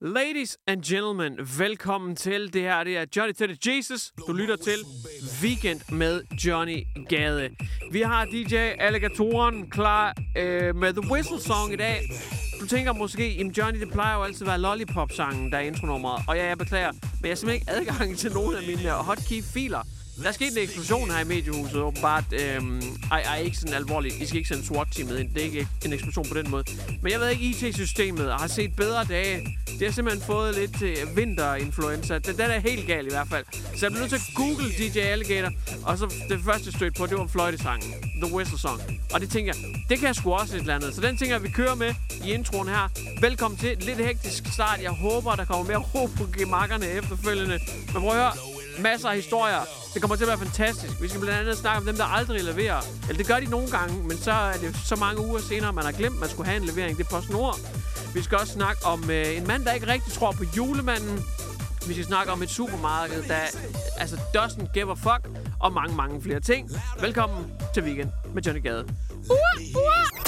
Ladies and gentlemen, velkommen til. Det her det er Johnny Teddy Jesus. Du lytter til Weekend med Johnny Gade. Vi har DJ Alligatoren klar øh, med The Whistle Song i dag. Du tænker måske, jamen Johnny, det plejer jo altid at være Lollipop-sangen, der er intronummeret. Og ja, jeg beklager, men jeg har simpelthen ikke adgang til nogen af mine hotkey-filer. Der skete en eksplosion her i mediehuset, åbenbart. Øhm, ej, ej, ikke sådan alvorligt. I skal ikke sende SWAT-teamet ind. Det er ikke en eksplosion på den måde. Men jeg ved ikke, IT-systemet har set bedre dage. Det har simpelthen fået lidt øh, vinterinfluenza. Den, den er helt gal i hvert fald. Så jeg blev nødt til at google DJ Alligator. Og så det første stødt på, det var fløjtesangen. The Whistle Song. Og det tænker jeg, det kan jeg sgu også et eller andet. Så den tænker jeg, vi kører med i introen her. Velkommen til. Lidt hektisk start. Jeg håber, der kommer mere ro på gemakkerne efterfølgende. Men prøv at høre. Masser af historier. Det kommer til at være fantastisk. Vi skal blandt andet snakke om dem, der aldrig leverer. Eller det gør de nogle gange, men så er det så mange uger senere, man har glemt, at man skulle have en levering. Det er PostNord. Vi skal også snakke om øh, en mand, der ikke rigtig tror på julemanden. Vi skal snakke om et supermarked, der altså doesn't give a fuck, og mange, mange flere ting. Velkommen til Weekend med Johnny Gade.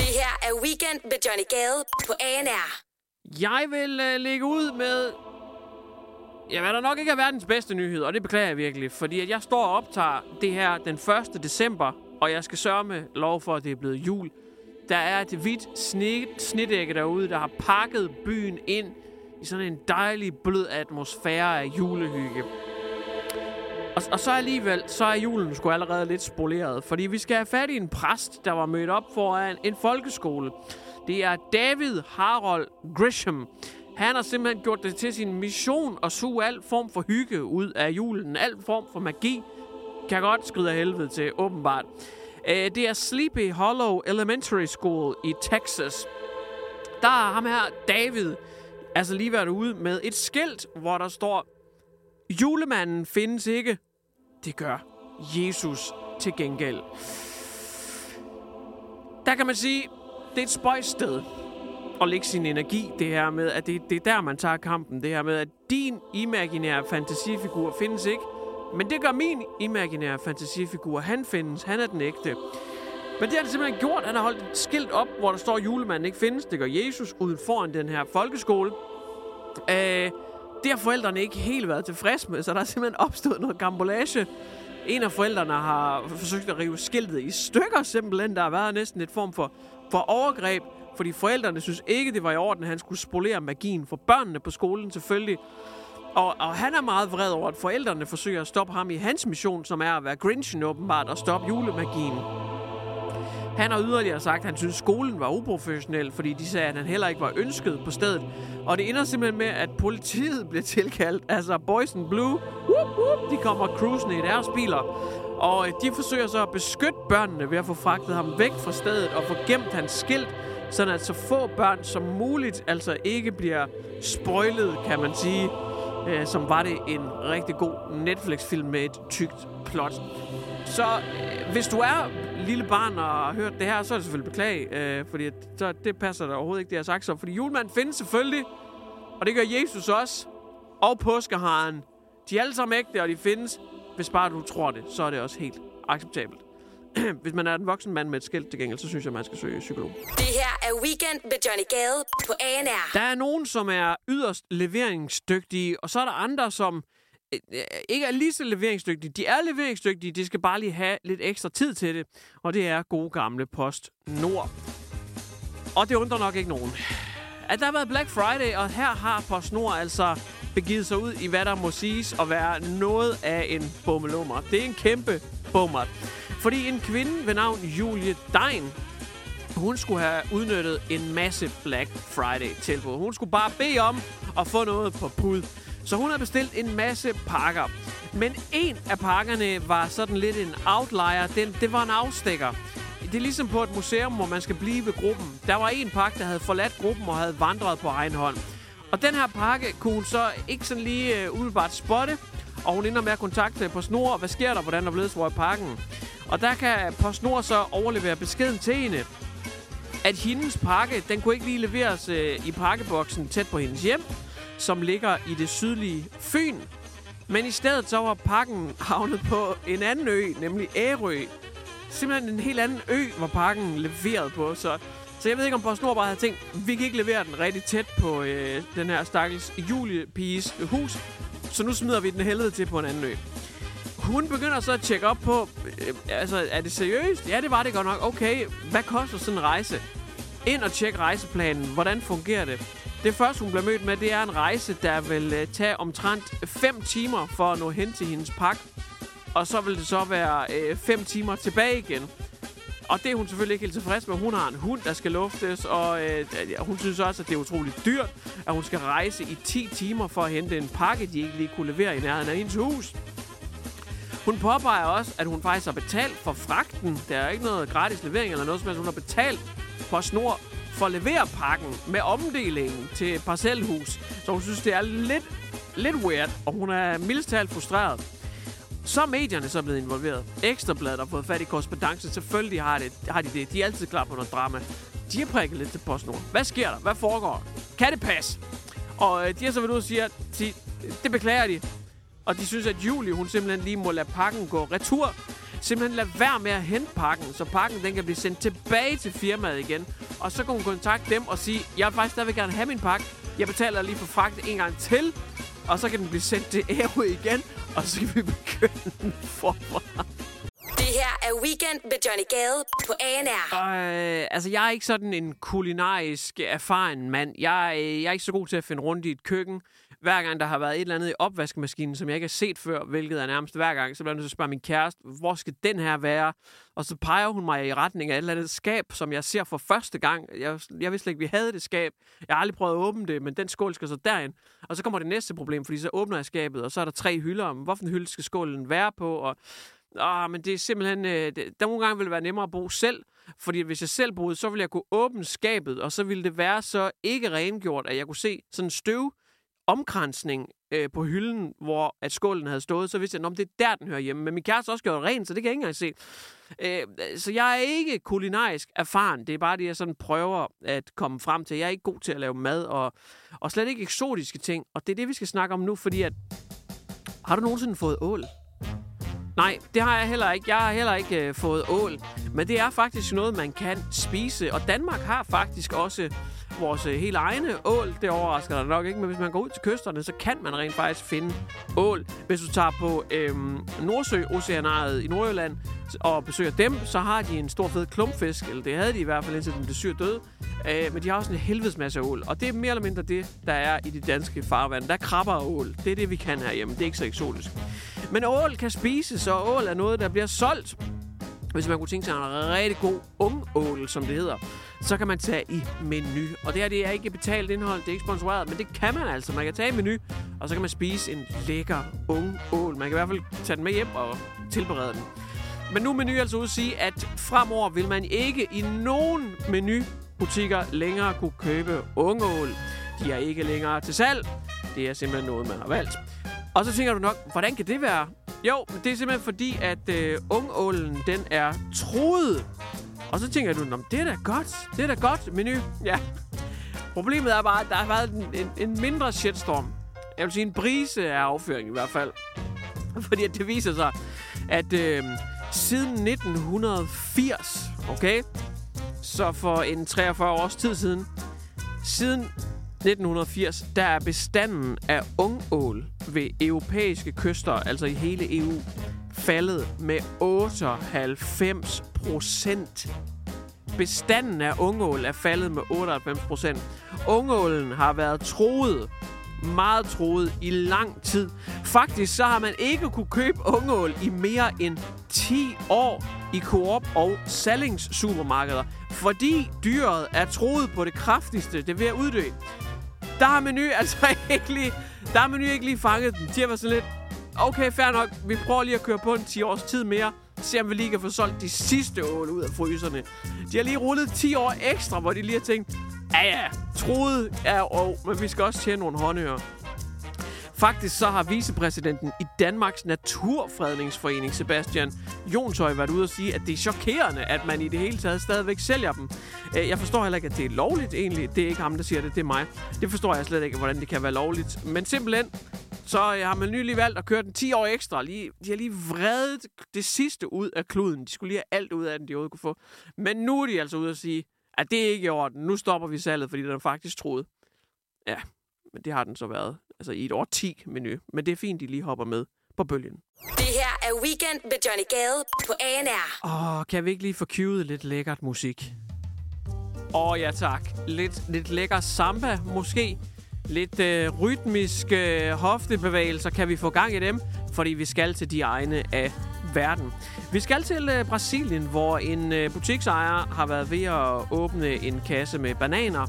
Det her er Weekend med Johnny Gade på ANR. Jeg vil øh, lægge ud med... Ja, hvad der nok ikke er verdens bedste nyhed, og det beklager jeg virkelig, fordi at jeg står og optager det her den 1. december, og jeg skal sørge med lov for, at det er blevet jul. Der er et hvidt sne, snedække derude, der har pakket byen ind i sådan en dejlig blød atmosfære af julehygge. Og, og så alligevel, så er julen sgu allerede lidt spoleret, fordi vi skal have fat i en præst, der var mødt op foran en folkeskole. Det er David Harold Grisham. Han har simpelthen gjort det til sin mission at suge al form for hygge ud af julen. Al form for magi kan godt skride af helvede til, åbenbart. Øh, det er Sleepy Hollow Elementary School i Texas. Der er ham her, David, altså lige været ude med et skilt, hvor der står, Julemanden findes ikke. Det gør Jesus til gengæld. Der kan man sige, det er et spøjsted at lægge sin energi, det her med, at det, det er der, man tager kampen. Det her med, at din imaginære fantasifigur findes ikke, men det gør min imaginære fantasifigur. Han findes, han er den ægte. Men det har det simpelthen gjort. Han har holdt et skilt op, hvor der står, at julemanden ikke findes. Det gør Jesus uden foran den her folkeskole. Øh, det har forældrene ikke helt været tilfredse med, så der er simpelthen opstået noget gambolage. En af forældrene har forsøgt at rive skiltet i stykker simpelthen. Der har været næsten et form for, for overgreb, fordi forældrene synes ikke, det var i orden, at han skulle spolere magien for børnene på skolen selvfølgelig. Og, og han er meget vred over, at forældrene forsøger at stoppe ham i hans mission, som er at være Grinchen åbenbart og stoppe julemagien. Han har yderligere sagt, at han synes, at skolen var uprofessionel, fordi de sagde, at han heller ikke var ønsket på stedet. Og det ender simpelthen med, at politiet bliver tilkaldt. Altså Boys in Blue, whoop, whoop, de kommer cruisende i deres biler. Og øh, de forsøger så at beskytte børnene ved at få fragtet ham væk fra stedet og få gemt hans skilt, sådan at så få børn som muligt altså ikke bliver spoilet, kan man sige. Øh, som var det en rigtig god Netflix-film med et tykt plot. Så øh, hvis du er lille barn og har hørt det her, så er det selvfølgelig beklag, øh, fordi så, det passer der overhovedet ikke, det jeg har sagt så. Fordi julemanden findes selvfølgelig, og det gør Jesus også, og påskeharen. De er alle sammen ægte, og de findes. Hvis bare du tror det, så er det også helt acceptabelt. Hvis man er en voksen mand med et skilt til gengæld, så synes jeg, man skal søge psykolog. Det her er Weekend med Johnny Gade på ANR. Der er nogen, som er yderst leveringsdygtige, og så er der andre, som øh, øh, ikke er lige så leveringsdygtige. De er leveringsdygtige, de skal bare lige have lidt ekstra tid til det. Og det er gode gamle Post Nord. Og det undrer nok ikke nogen. At der har været Black Friday, og her har PostNord altså begivet sig ud i, hvad der må siges at være noget af en bummelummer. Det er en kæmpe bummer. Fordi en kvinde ved navn Julie Dein, hun skulle have udnyttet en masse Black Friday-tilbud. Hun skulle bare bede om at få noget på pud. Så hun har bestilt en masse pakker. Men en af pakkerne var sådan lidt en outlier. Den, det var en afstikker. Det er ligesom på et museum, hvor man skal blive ved gruppen. Der var en pakke, der havde forladt gruppen og havde vandret på egen hånd. Og den her pakke kunne hun så ikke sådan lige uh, umiddelbart spotte. Og hun ender med at kontakte snor. Hvad sker der? Hvordan er blevet hvor pakken? Og der kan PostNord så overlevere beskeden til hende, at hendes pakke, den kunne ikke lige leveres øh, i pakkeboksen tæt på hendes hjem, som ligger i det sydlige Fyn. Men i stedet så var pakken havnet på en anden ø, nemlig Ærø. Simpelthen en helt anden ø, hvor pakken leveret på. Så, så jeg ved ikke, om PostNord bare havde tænkt, vi kan ikke levere den rigtig tæt på øh, den her stakkels juliepiges hus. Så nu smider vi den helvede til på en anden ø. Hun begynder så at tjekke op på, øh, altså er det seriøst? Ja, det var det godt nok. Okay, hvad koster sådan en rejse? Ind og tjek rejseplanen. Hvordan fungerer det? Det første, hun bliver mødt med, det er en rejse, der vil øh, tage omtrent 5 timer for at nå hen til hendes pakke. Og så vil det så være 5 øh, timer tilbage igen. Og det er hun selvfølgelig ikke helt tilfreds med. Hun har en hund, der skal luftes, og øh, hun synes også, at det er utroligt dyrt, at hun skal rejse i 10 timer for at hente en pakke, de ikke lige kunne levere i nærheden af hendes hus. Hun påpeger også, at hun faktisk har betalt for fragten. Der er ikke noget gratis levering eller noget som helst. Hun har betalt på snor for at levere pakken med omdelingen til parcelhus. Så hun synes, det er lidt, lidt weird, og hun er mildest talt frustreret. Så er medierne så blevet involveret. Ekstrabladet har fået fat i korrespondancen. Selvfølgelig har, det, har de det. De er altid klar på noget drama. De har prikket lidt til PostNord. Hvad sker der? Hvad foregår? Kan det passe? Og øh, de har så været ude og siger, at de, det beklager de. Og de synes, at Julie, hun simpelthen lige må lade pakken gå retur. Simpelthen lade være med at hente pakken, så pakken den kan blive sendt tilbage til firmaet igen. Og så kan hun kontakte dem og sige, jeg vil faktisk stadigvæk gerne have min pakke. Jeg betaler lige for fragt en gang til. Og så kan den blive sendt til Ærø igen. Og så kan vi begynde forfra. Det her er Weekend med Johnny Gade på ANR. Øh, altså, jeg er ikke sådan en kulinarisk erfaren mand. Jeg, øh, jeg er ikke så god til at finde rundt i et køkken. Hver gang der har været et eller andet i opvaskemaskinen, som jeg ikke har set før, hvilket er nærmest hver gang, så bliver jeg nødt til at spørge min kæreste, hvor skal den her være? Og så peger hun mig i retning af et eller andet skab, som jeg ser for første gang. Jeg, jeg vidste ikke, vi havde det skab. Jeg har aldrig prøvet at åbne det, men den skål skal så derind. Og så kommer det næste problem, fordi så åbner jeg skabet, og så er der tre hylder om, hvorfor hylde skal skålen være på, og Ah, men det er simpelthen... Øh, det, der nogle gange vil det være nemmere at bo selv, fordi hvis jeg selv boede, så ville jeg kunne åbne skabet, og så ville det være så ikke rengjort, at jeg kunne se sådan støv omkransning øh, på hylden, hvor at skålen havde stået, så vidste jeg, at det er der, den hører hjemme. Men min kæreste også gjort rent, så det kan jeg ikke engang se. Øh, så jeg er ikke kulinarisk erfaren. Det er bare det, jeg sådan prøver at komme frem til. Jeg er ikke god til at lave mad, og, og slet ikke eksotiske ting. Og det er det, vi skal snakke om nu, fordi at... Har du nogensinde fået ål? Nej, det har jeg heller ikke. Jeg har heller ikke øh, fået ål. Men det er faktisk noget, man kan spise. Og Danmark har faktisk også vores øh, helt egne ål. Det overrasker dig nok ikke, men hvis man går ud til kysterne, så kan man rent faktisk finde ål. Hvis du tager på øh, Nordsø-oceanariet i Nordjylland og besøger dem, så har de en stor fed klumpfisk, eller det havde de i hvert fald indtil den blev syr død. Øh, men de har også en helvedes masse ål, og det er mere eller mindre det, der er i de danske farvand. Der er krabber og ål. Det er det, vi kan herhjemme. Det er ikke så eksotisk. Men ål kan spises, og ål er noget, der bliver solgt. Hvis man kunne tænke sig en rigtig god ung ål, som det hedder, så kan man tage i menu. Og det her det er ikke betalt indhold, det er ikke sponsoreret, men det kan man altså. Man kan tage i menu, og så kan man spise en lækker ung ål. Man kan i hvert fald tage den med hjem og tilberede den. Men nu er menu altså ude at sige, at fremover vil man ikke i nogen menubutikker længere kunne købe ungeål. De er ikke længere til salg. Det er simpelthen noget, man har valgt. Og så tænker du nok, hvordan kan det være? Jo, det er simpelthen fordi, at øh, ungålen, den er troet. Og så tænker du, det er da godt. Det er da godt menu. Ja. Problemet er bare, at der har været en, en, en mindre shitstorm. Jeg vil sige en brise af afføring i hvert fald. Fordi at det viser sig, at øh, siden 1980, okay, så for en 43 års tid siden, siden 1980, der er bestanden af ungål ved europæiske kyster, altså i hele EU, faldet med 98 procent. bestanden af ungål er faldet med 98 procent. Ungålen har været troet meget troet i lang tid. Faktisk så har man ikke kunne købe ungål i mere end 10 år i Coop og Sallings supermarkeder, fordi dyret er troet på det kraftigste, det er ved at uddø. Der har menu altså ikke lige, der har menu ikke lige fanget den. De har været sådan lidt, okay, fair nok, vi prøver lige at køre på en 10 års tid mere, se om vi lige kan få solgt de sidste ål ud af fryserne. De har lige rullet 10 år ekstra, hvor de lige har tænkt, ja ja, troet er og, men vi skal også tjene nogle håndører. Faktisk så har vicepræsidenten i Danmarks Naturfredningsforening, Sebastian Jonshøj, været ude og sige, at det er chokerende, at man i det hele taget stadigvæk sælger dem. Øh, jeg forstår heller ikke, at det er lovligt egentlig. Det er ikke ham, der siger det, det er mig. Det forstår jeg slet ikke, hvordan det kan være lovligt. Men simpelthen, så øh, har man nylig valgt at køre den 10 år ekstra. Lige, de har lige vredet det sidste ud af kluden. De skulle lige have alt ud af den, de overhovedet kunne få. Men nu er de altså ude og sige, at det er ikke i orden. Nu stopper vi salget, fordi den er faktisk troet. Ja, men det har den så været. Altså i et år 10 menu. Men det er fint, de lige hopper med på bølgen. Det her er Weekend med Johnny Gade på ANR. Åh, kan vi ikke lige få cued lidt lækkert musik? Åh ja tak. Lidt, lidt lækker samba måske. Lidt øh, rytmiske øh, hoftebevægelser. Kan vi få gang i dem? Fordi vi skal til de egne af verden. Vi skal til øh, Brasilien, hvor en øh, butiksejer har været ved at åbne en kasse med bananer.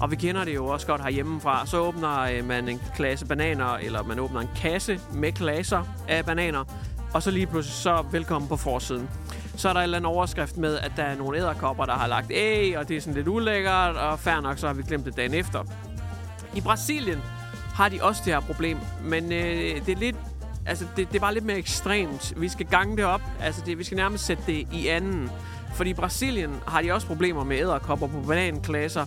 Og vi kender det jo også godt herhjemmefra. Så åbner øh, man en klasse bananer, eller man åbner en kasse med klasser af bananer. Og så lige pludselig så velkommen på forsiden. Så er der en eller anden overskrift med, at der er nogle æderkopper, der har lagt æg, og det er sådan lidt ulækkert, og fair nok, så har vi glemt det dagen efter. I Brasilien har de også det her problem, men øh, det er lidt altså, det, det er bare lidt mere ekstremt. Vi skal gange det op. Altså, det, vi skal nærmest sætte det i anden. Fordi i Brasilien har de også problemer med æderkopper på bananklasser.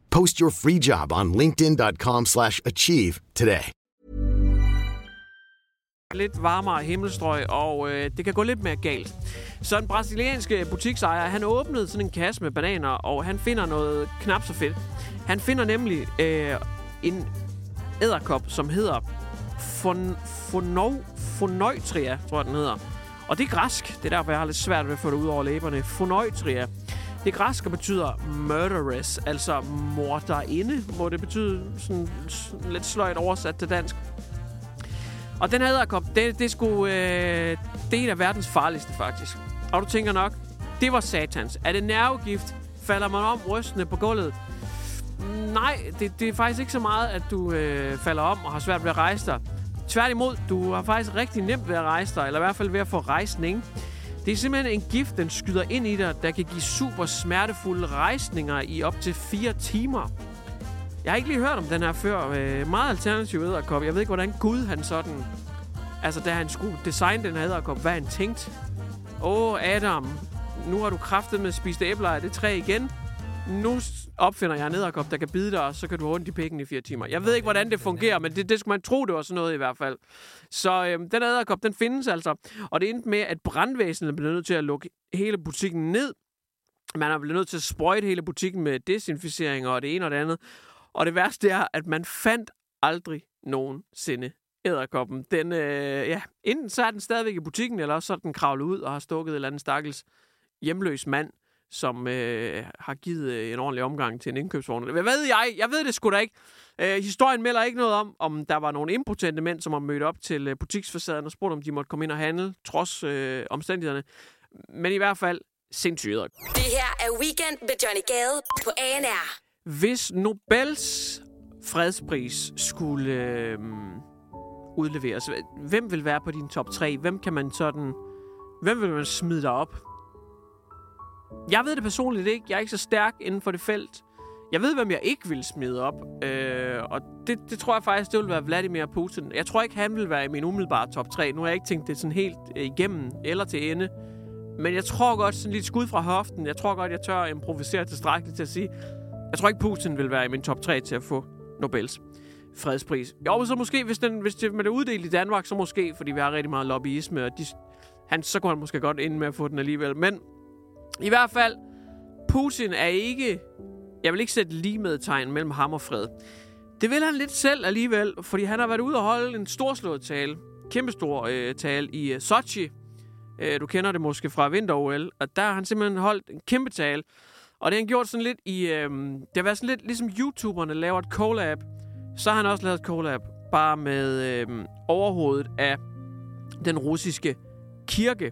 Post your free job on linkedin.com/achieve slash achieve today. lidt varmere himmelstrøg, og øh, det kan gå lidt mere galt. Så en brasiliansk øh, butiksejer, han åbnede sådan en kasse med bananer, og han finder noget knap så fedt. Han finder nemlig øh, en æderkop, som hedder Fon, Fonov, Fonoitria, tror jeg, den hedder. Og det er græsk. Det er derfor, jeg har lidt svært ved at få det ud over læberne. Fonoitria. Det græske betyder murderess, altså morderinde, må det betyde sådan, lidt sløjt oversat til dansk. Og den her æderkop, det, det, skulle, øh, det er en af verdens farligste, faktisk. Og du tænker nok, det var satans. Er det nervegift? Falder man om rystende på gulvet? Nej, det, det er faktisk ikke så meget, at du øh, falder om og har svært ved at rejse dig. Tværtimod, du har faktisk rigtig nemt ved at rejse dig, eller i hvert fald ved at få rejsning. Det er simpelthen en gift, den skyder ind i dig, der kan give super smertefulde rejsninger i op til 4 timer. Jeg har ikke lige hørt om den her før. Øh, meget alternativ æderkop. Jeg ved ikke, hvordan Gud han sådan... Altså, da han skulle designe den her æderkop, hvad han tænkte. Åh, Adam, nu har du kraftet med spist spise æbler af det træ igen. Nu opfinder jeg en æderkop, der kan bide dig, og så kan du have ondt i pikken i fire timer. Jeg ved ikke, hvordan det fungerer, men det, det skulle man tro, det var sådan noget i hvert fald. Så øhm, den æderkop, den findes altså. Og det endte med, at brandvæsenet blev nødt til at lukke hele butikken ned. Man er blevet nødt til at sprøjte hele butikken med desinficering og det ene og det andet. Og det værste er, at man fandt aldrig nogensinde æderkoppen. Den, øh, ja, enten så er den stadigvæk i butikken, eller også så er den kravlet ud og har stukket et eller andet stakkels hjemløs mand, som øh, har givet øh, en ordentlig omgang til en indkøbsvogn. Hvad ved jeg? Jeg ved det sgu da ikke. Øh, historien melder ikke noget om, om der var nogle impotente mænd, som har mødt op til øh, butiksfacaden og spurgt, om de måtte komme ind og handle, trods øh, omstændighederne. Men i hvert fald sindssygt. Det her er Weekend med Johnny Gade på ANR. Hvis Nobels fredspris skulle øh, udleveres, hvem vil være på din top 3? Hvem kan man sådan... Hvem vil man smide dig op? Jeg ved det personligt ikke. Jeg er ikke så stærk inden for det felt. Jeg ved, hvem jeg ikke vil smide op. Øh, og det, det tror jeg faktisk, det vil være Vladimir Putin. Jeg tror ikke, han vil være i min umiddelbare top 3. Nu har jeg ikke tænkt det sådan helt øh, igennem eller til ende. Men jeg tror godt, sådan lidt skud fra hoften, jeg tror godt, jeg tør improvisere tilstrækkeligt til at sige, jeg tror ikke, Putin vil være i min top 3 til at få Nobels fredspris. Jo, så måske, hvis, den, hvis det, man er uddelt i Danmark, så måske, fordi vi har rigtig meget lobbyisme, og de, han, så kunne han måske godt ind med at få den alligevel. Men i hvert fald, Putin er ikke... Jeg vil ikke sætte lige med tegn mellem ham og fred. Det vil han lidt selv alligevel, fordi han har været ude og holde en storslået tale, kæmpestor øh, tale i øh, Sochi. Øh, du kender det måske fra vinter-OL, og der har han simpelthen holdt en kæmpe tale. Og det har han gjort sådan lidt i... Øh, det har været sådan lidt ligesom YouTuberne laver et collab. Så har han også lavet et collab, bare med øh, overhovedet af den russiske kirke.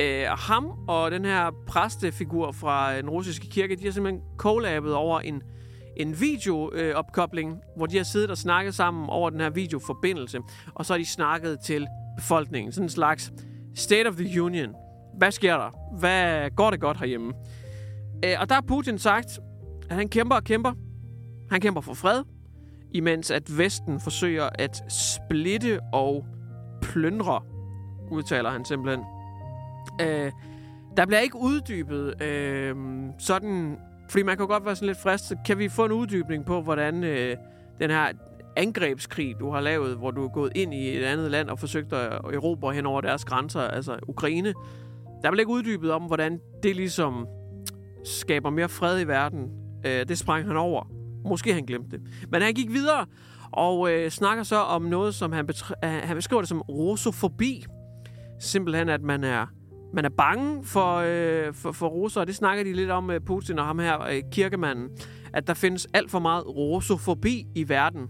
Øh, ham og den her præstefigur fra øh, den russiske kirke, de har simpelthen collabet over en, en videoopkobling, øh, hvor de har siddet og snakket sammen over den her videoforbindelse, og så har de snakket til befolkningen. Sådan en slags State of the Union. Hvad sker der? Hvad går det godt herhjemme? Øh, og der har Putin sagt, at han kæmper og kæmper. Han kæmper for fred, imens at Vesten forsøger at splitte og plyndre, udtaler han simpelthen. Øh, der bliver ikke uddybet øh, sådan... Fordi man kan godt være sådan lidt fristet. Kan vi få en uddybning på, hvordan øh, den her angrebskrig, du har lavet, hvor du er gået ind i et andet land og forsøgt at erobre hen over deres grænser, altså Ukraine. Der blev ikke uddybet om, hvordan det ligesom skaber mere fred i verden. Øh, det sprang han over. Måske han glemte det. Men han gik videre og øh, snakker så om noget, som han, betr- han beskriver det som rosofobi. Simpelthen, at man er man er bange for, øh, for, for roser, og det snakker de lidt om med Putin og ham her, øh, kirkemanden, at der findes alt for meget rosofobi i verden.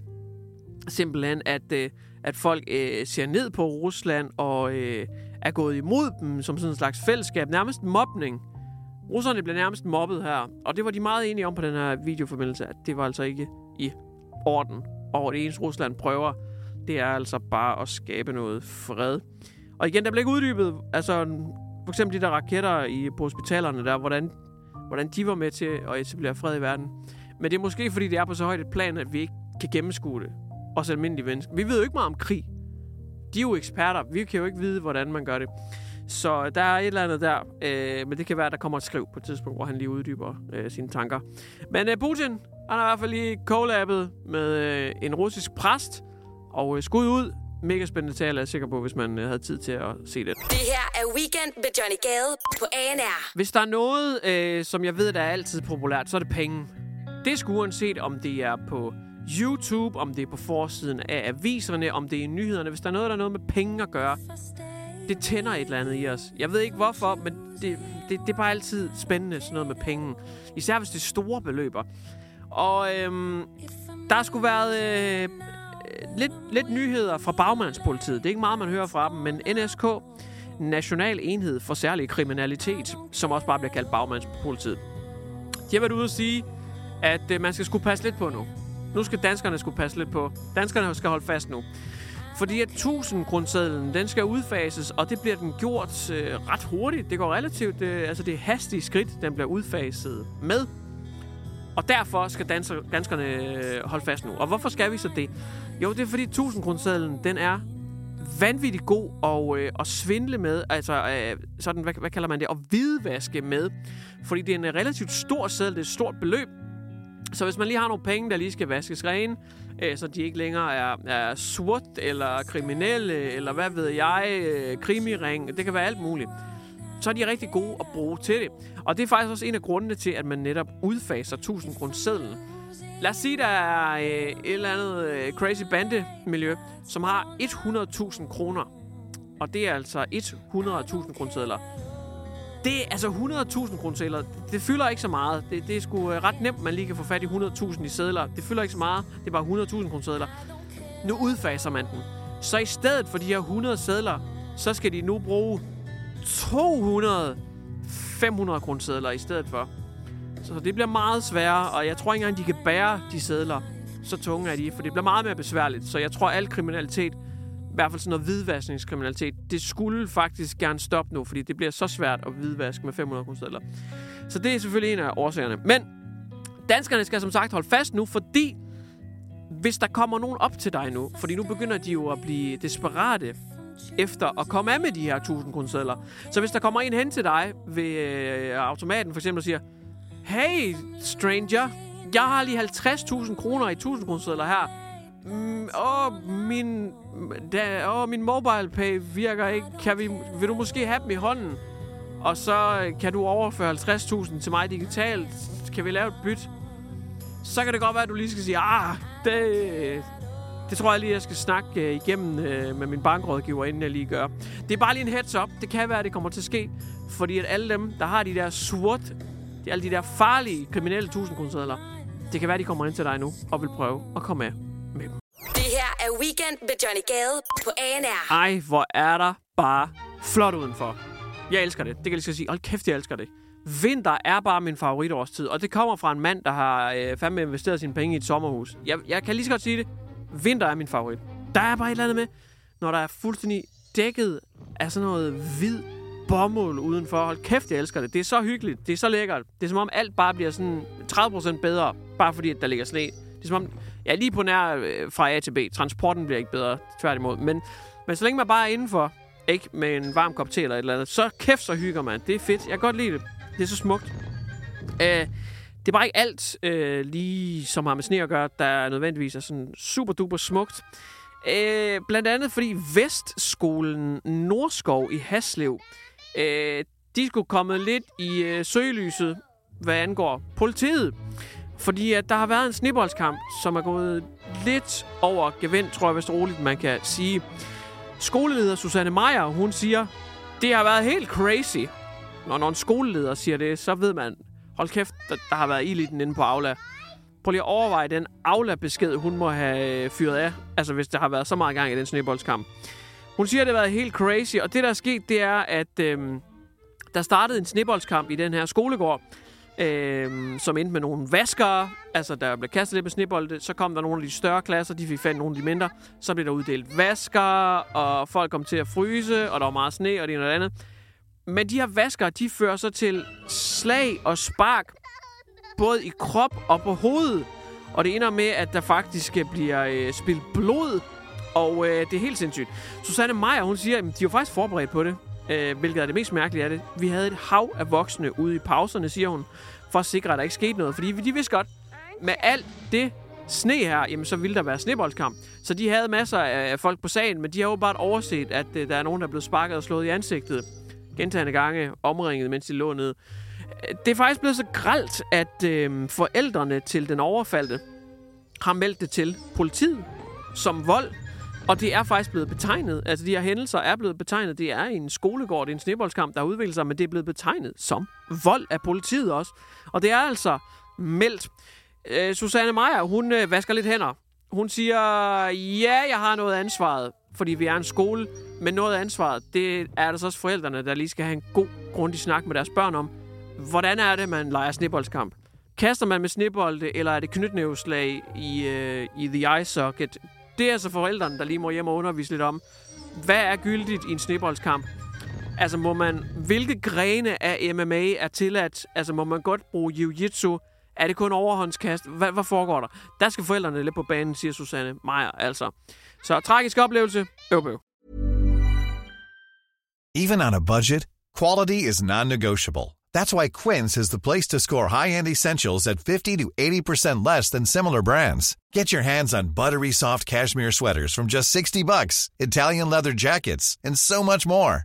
Simpelthen, at, øh, at folk øh, ser ned på Rusland og øh, er gået imod dem som sådan en slags fællesskab. Nærmest mobning. Russerne blev nærmest mobbet her, og det var de meget enige om på den her videoformidling, at det var altså ikke i orden. Og det eneste Rusland prøver, det er altså bare at skabe noget fred. Og igen, der blev ikke uddybet, altså for eksempel de der raketter i, på hospitalerne der, hvordan, hvordan de var med til at etablere fred i verden. Men det er måske, fordi det er på så højt et plan, at vi ikke kan gennemskue det. Os almindelige mennesker. Vi ved jo ikke meget om krig. De er jo eksperter. Vi kan jo ikke vide, hvordan man gør det. Så der er et eller andet der. Øh, men det kan være, at der kommer et skriv på et tidspunkt, hvor han lige uddyber øh, sine tanker. Men øh, Putin, han har i hvert fald lige collabet med øh, en russisk præst. Og øh, skud ud mega spændende tale, er jeg sikker på, hvis man øh, havde tid til at se det. Det her er Weekend med Johnny Gade på ANR. Hvis der er noget, øh, som jeg ved, der er altid populært, så er det penge. Det er sgu uanset, om det er på YouTube, om det er på forsiden af aviserne, om det er i nyhederne. Hvis der er noget, der er noget med penge at gøre, det tænder et eller andet i os. Jeg ved ikke hvorfor, men det, det, det er bare altid spændende, sådan noget med penge. Især hvis det er store beløber. Og øhm, der skulle været øh, lidt, lidt nyheder fra bagmandspolitiet. Det er ikke meget, man hører fra dem, men NSK, National Enhed for Særlig Kriminalitet, som også bare bliver kaldt bagmandspolitiet. De har været ude at sige, at øh, man skal skulle passe lidt på nu. Nu skal danskerne skulle passe lidt på. Danskerne skal holde fast nu. Fordi at 1000 grundsedlen, den skal udfases, og det bliver den gjort øh, ret hurtigt. Det går relativt, øh, altså det er hastige skridt, den bliver udfaset med. Og derfor skal danser, danskerne øh, holde fast nu. Og hvorfor skal vi så det? Jo, det er fordi 1000 grundsedlen, den er vanvittigt god og, øh, at svindle med, altså øh, sådan, hvad, hvad kalder man det, at hvidvaske med. Fordi det er en øh, relativt stor seddel, det er et stort beløb. Så hvis man lige har nogle penge, der lige skal vaskes rene, øh, så de ikke længere er, er sort eller kriminelle, eller hvad ved jeg, øh, krimiring, det kan være alt muligt så er de rigtig gode at bruge til det. Og det er faktisk også en af grundene til, at man netop udfaser 1000 grundsedlen. Lad os sige, der er øh, et eller andet øh, crazy bande-miljø, som har 100.000 kroner. Og det er altså 100.000 grundsedler. Det er altså 100.000 grundsedler. Det fylder ikke så meget. Det, det er sgu øh, ret nemt, man lige kan få fat i 100.000 i sedler. Det fylder ikke så meget. Det er bare 100.000 grundsedler. Nu udfaser man den. Så i stedet for de her 100 sedler, så skal de nu bruge 200 500 kroner i stedet for. Så det bliver meget sværere, og jeg tror ikke engang, de kan bære de sædler. Så tunge er de, for det bliver meget mere besværligt. Så jeg tror, al kriminalitet, i hvert fald sådan noget hvidvaskningskriminalitet, det skulle faktisk gerne stoppe nu, fordi det bliver så svært at hvidvaske med 500 kroner Så det er selvfølgelig en af årsagerne. Men danskerne skal som sagt holde fast nu, fordi hvis der kommer nogen op til dig nu, fordi nu begynder de jo at blive desperate efter at komme af med de her 1000 kroner Så hvis der kommer en hen til dig ved øh, automaten for eksempel og siger, Hey, stranger, jeg har lige 50.000 kroner i 1000 kroner her. Mm, åh, min, da, åh, min mobile pay virker ikke. Kan vi, vil du måske have dem i hånden? Og så øh, kan du overføre 50.000 til mig digitalt. Kan vi lave et byt? Så kan det godt være, at du lige skal sige, ah, det, det tror jeg lige, jeg skal snakke uh, igennem uh, med min bankrådgiver, inden jeg lige gør. Det er bare lige en heads up. Det kan være, at det kommer til at ske. Fordi at alle dem, der har de der sort, de, alle de der farlige kriminelle 1000 kroner det kan være, de kommer ind til dig nu og vil prøve at komme af med dem. Det her er Weekend med Johnny Gade på ANR. Ej, hvor er der bare flot udenfor. Jeg elsker det. Det kan jeg lige sige. Hold kæft, jeg elsker det. Vinter er bare min favoritårstid, og det kommer fra en mand, der har øh, fandme investeret sine penge i et sommerhus. Jeg, jeg kan lige så godt sige det. Vinter er min favorit. Der er bare et eller andet med, når der er fuldstændig dækket af sådan noget hvid bomuld udenfor. Hold kæft, jeg elsker det. Det er så hyggeligt. Det er så lækkert. Det er som om alt bare bliver sådan 30% bedre, bare fordi at der ligger sne. Det er som om, ja, lige på nær øh, fra A til B. Transporten bliver ikke bedre, tværtimod. Men, men så længe man bare er indenfor, ikke med en varm kop te eller et eller andet, så kæft, så hygger man. Det er fedt. Jeg kan godt lide det. Det er så smukt. Øh, det er bare ikke alt, øh, lige som har med sne at gøre, der nødvendigvis er sådan super duper smukt. Øh, blandt andet fordi Vestskolen Nordskov i Haslev, øh, de skulle komme lidt i øh, søgelyset, hvad angår politiet. Fordi at der har været en sniboldskamp, som er gået lidt over gevind, tror jeg vist roligt, man kan sige. Skoleleder Susanne Meyer, hun siger, det har været helt crazy. Når, når en skoleleder siger det, så ved man, hold kæft, der, der har været ild i den inde på Aula. Prøv lige at overveje den Aula-besked, hun må have øh, fyret af. Altså, hvis der har været så meget gang i den sneboldskamp. Hun siger, at det har været helt crazy, og det, der er sket, det er, at øhm, der startede en sneboldskamp i den her skolegård, øhm, som endte med nogle vaskere, altså der blev kastet lidt med snebolde, så kom der nogle af de større klasser, de fik fandt nogle af de mindre, så blev der uddelt vaskere, og folk kom til at fryse, og der var meget sne, og det ene og det andet. Men de her vasker, de fører så til slag og spark, både i krop og på hovedet. Og det ender med, at der faktisk øh, bliver øh, spildt blod og øh, det er helt sindssygt. Susanne Meyer, hun siger, at de var faktisk forberedt på det. Øh, hvilket er det mest mærkelige af det. Vi havde et hav af voksne ude i pauserne, siger hun, for at sikre, at der ikke skete noget. Fordi de vidste godt, med alt det sne her, jamen så ville der være sneboldskamp. Så de havde masser af folk på sagen, men de har åbenbart overset, at øh, der er nogen, der er blevet sparket og slået i ansigtet gentagende gange, omringet, mens de lå nede. Det er faktisk blevet så gralt, at øh, forældrene til den overfaldte har meldt det til politiet som vold, og det er faktisk blevet betegnet, altså de her hændelser er blevet betegnet, det er en skolegård, det er en sneboldskamp, der har udviklet sig, men det er blevet betegnet som vold af politiet også. Og det er altså meldt. Øh, Susanne Meyer, hun øh, vasker lidt hænder. Hun siger, ja, jeg har noget ansvaret, fordi vi er en skole, men noget af ansvaret, det er altså også forældrene, der lige skal have en god, grundig snak med deres børn om. Hvordan er det, man leger sneboldskamp? Kaster man med snebolde, eller er det knytnæveslag i, øh, i the eye socket? Det er altså forældrene, der lige må hjem og undervise lidt om, hvad er gyldigt i en sneboldskamp? Altså må man, hvilke grene af MMA er tilladt? Altså må man godt bruge jiu-jitsu? Er det kun overhåndskast? Hvad, hvad foregår der? Der skal forældrene lidt på banen, siger Susanne Meyer altså. Så tragisk oplevelse. Øv, øv. Even on a budget, quality is non-negotiable. That's why Quince is the place to score high-end essentials at 50 to 80% less than similar brands. Get your hands on buttery soft cashmere sweaters from just 60 bucks, Italian leather jackets, and so much more.